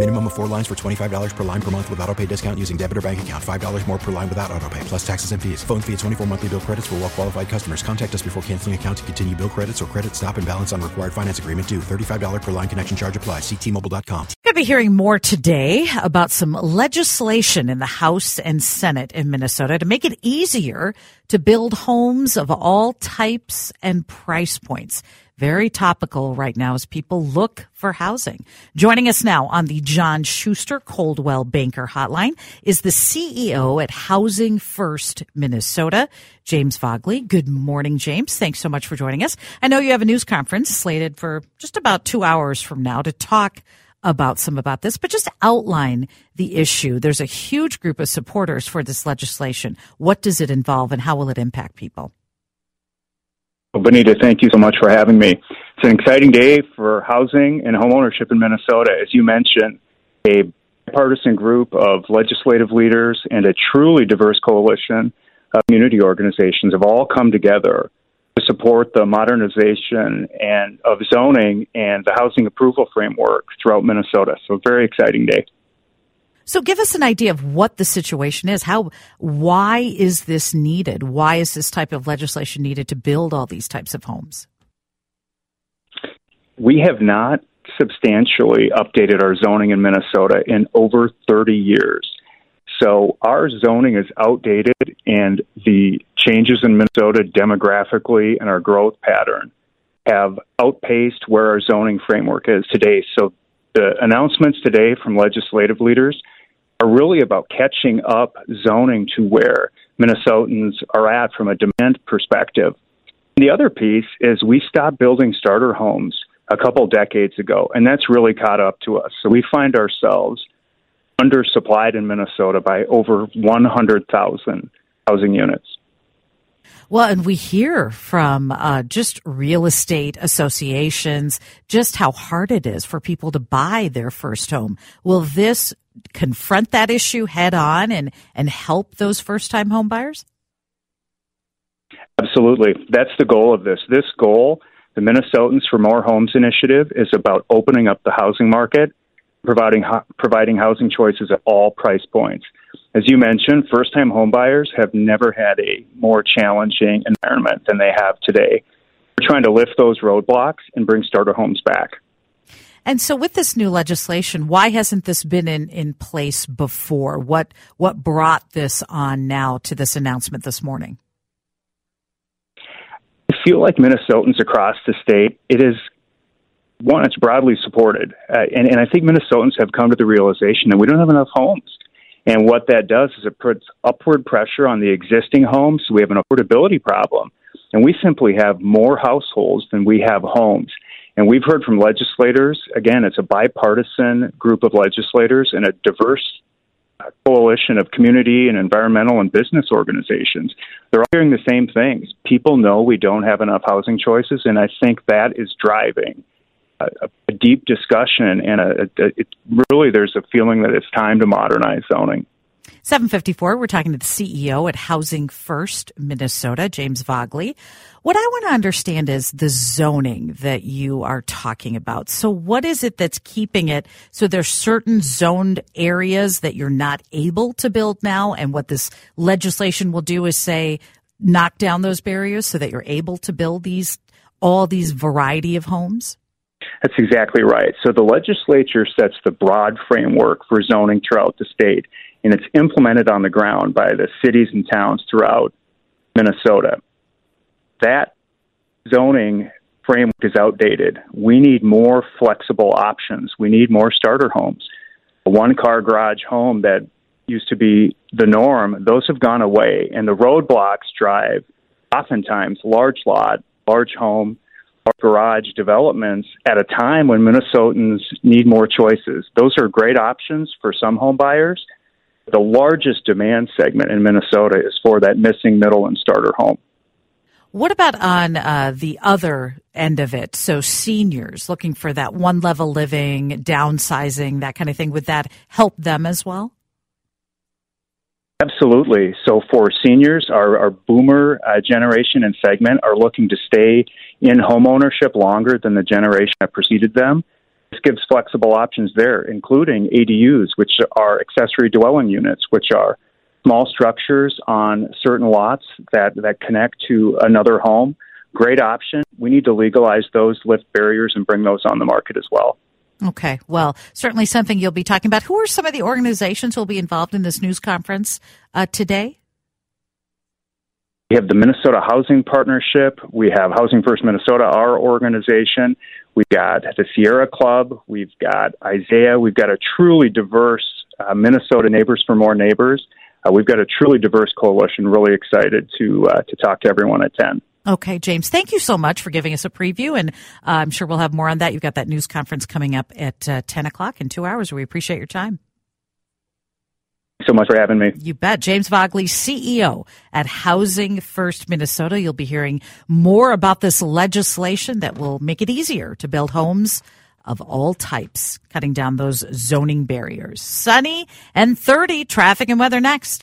Minimum of four lines for $25 per line per month with auto pay discount using debit or bank account. $5 more per line without auto pay, plus taxes and fees. Phone fee at 24 monthly bill credits for well qualified customers. Contact us before canceling account to continue bill credits or credit stop and balance on required finance agreement due. $35 per line connection charge applies. Ctmobile.com. Going to be hearing more today about some legislation in the House and Senate in Minnesota to make it easier to build homes of all types and price points. Very topical right now as people look for housing. Joining us now on the John Schuster Coldwell Banker Hotline is the CEO at Housing First Minnesota, James Vagle. Good morning, James. Thanks so much for joining us. I know you have a news conference slated for just about two hours from now to talk about some about this, but just outline the issue. There's a huge group of supporters for this legislation. What does it involve and how will it impact people? Well, Vineeta, thank you so much for having me. It's an exciting day for housing and homeownership in Minnesota. As you mentioned, a bipartisan group of legislative leaders and a truly diverse coalition of community organizations have all come together to support the modernization and of zoning and the housing approval framework throughout Minnesota. So, a very exciting day. So give us an idea of what the situation is. How, why is this needed? Why is this type of legislation needed to build all these types of homes? We have not substantially updated our zoning in Minnesota in over 30 years. So our zoning is outdated and the changes in Minnesota demographically and our growth pattern have outpaced where our zoning framework is today. So the announcements today from legislative leaders are really about catching up zoning to where Minnesotans are at from a demand perspective. And the other piece is we stopped building starter homes a couple decades ago, and that's really caught up to us. So we find ourselves undersupplied in Minnesota by over 100,000 housing units. Well, and we hear from uh, just real estate associations just how hard it is for people to buy their first home. Will this confront that issue head on and, and help those first time home buyers? Absolutely. That's the goal of this. This goal, the Minnesotans for More Homes initiative, is about opening up the housing market, providing, providing housing choices at all price points. As you mentioned, first time homebuyers have never had a more challenging environment than they have today. We're trying to lift those roadblocks and bring starter homes back. And so with this new legislation, why hasn't this been in, in place before? What what brought this on now to this announcement this morning? I feel like Minnesotans across the state, it is one, it's broadly supported. Uh, and, and I think Minnesotans have come to the realization that we don't have enough homes. And what that does is it puts upward pressure on the existing homes. So we have an affordability problem. And we simply have more households than we have homes. And we've heard from legislators, again, it's a bipartisan group of legislators and a diverse coalition of community and environmental and business organizations. They're all hearing the same things. People know we don't have enough housing choices, and I think that is driving a, a deep discussion and a, a, it really there's a feeling that it's time to modernize zoning. 754, we're talking to the CEO at Housing First Minnesota, James Vagle. What I want to understand is the zoning that you are talking about. So what is it that's keeping it? So there's certain zoned areas that you're not able to build now. And what this legislation will do is say, knock down those barriers so that you're able to build these, all these variety of homes? That's exactly right. So the legislature sets the broad framework for zoning throughout the state, and it's implemented on the ground by the cities and towns throughout Minnesota. That zoning framework is outdated. We need more flexible options. We need more starter homes. a one car garage home that used to be the norm, those have gone away. And the roadblocks drive oftentimes large lot, large home, garage developments at a time when Minnesotans need more choices. Those are great options for some home buyers. The largest demand segment in Minnesota is for that missing middle and starter home. What about on uh, the other end of it? So seniors looking for that one level living, downsizing, that kind of thing. Would that help them as well? Absolutely. So for seniors, our, our boomer uh, generation and segment are looking to stay in home ownership longer than the generation that preceded them. This gives flexible options there, including ADUs, which are accessory dwelling units, which are small structures on certain lots that, that connect to another home. Great option. We need to legalize those, lift barriers, and bring those on the market as well. Okay. Well, certainly something you'll be talking about. Who are some of the organizations who will be involved in this news conference uh, today? We have the Minnesota Housing Partnership. We have Housing First Minnesota, our organization. We've got the Sierra Club. We've got Isaiah. We've got a truly diverse uh, Minnesota Neighbors for More Neighbors. Uh, we've got a truly diverse coalition. Really excited to uh, to talk to everyone at ten. Okay, James, thank you so much for giving us a preview, and uh, I'm sure we'll have more on that. You've got that news conference coming up at uh, 10 o'clock in two hours. We appreciate your time. Thanks so much for having me. You bet. James Vagle, CEO at Housing First Minnesota. You'll be hearing more about this legislation that will make it easier to build homes of all types, cutting down those zoning barriers. Sunny and 30, traffic and weather next.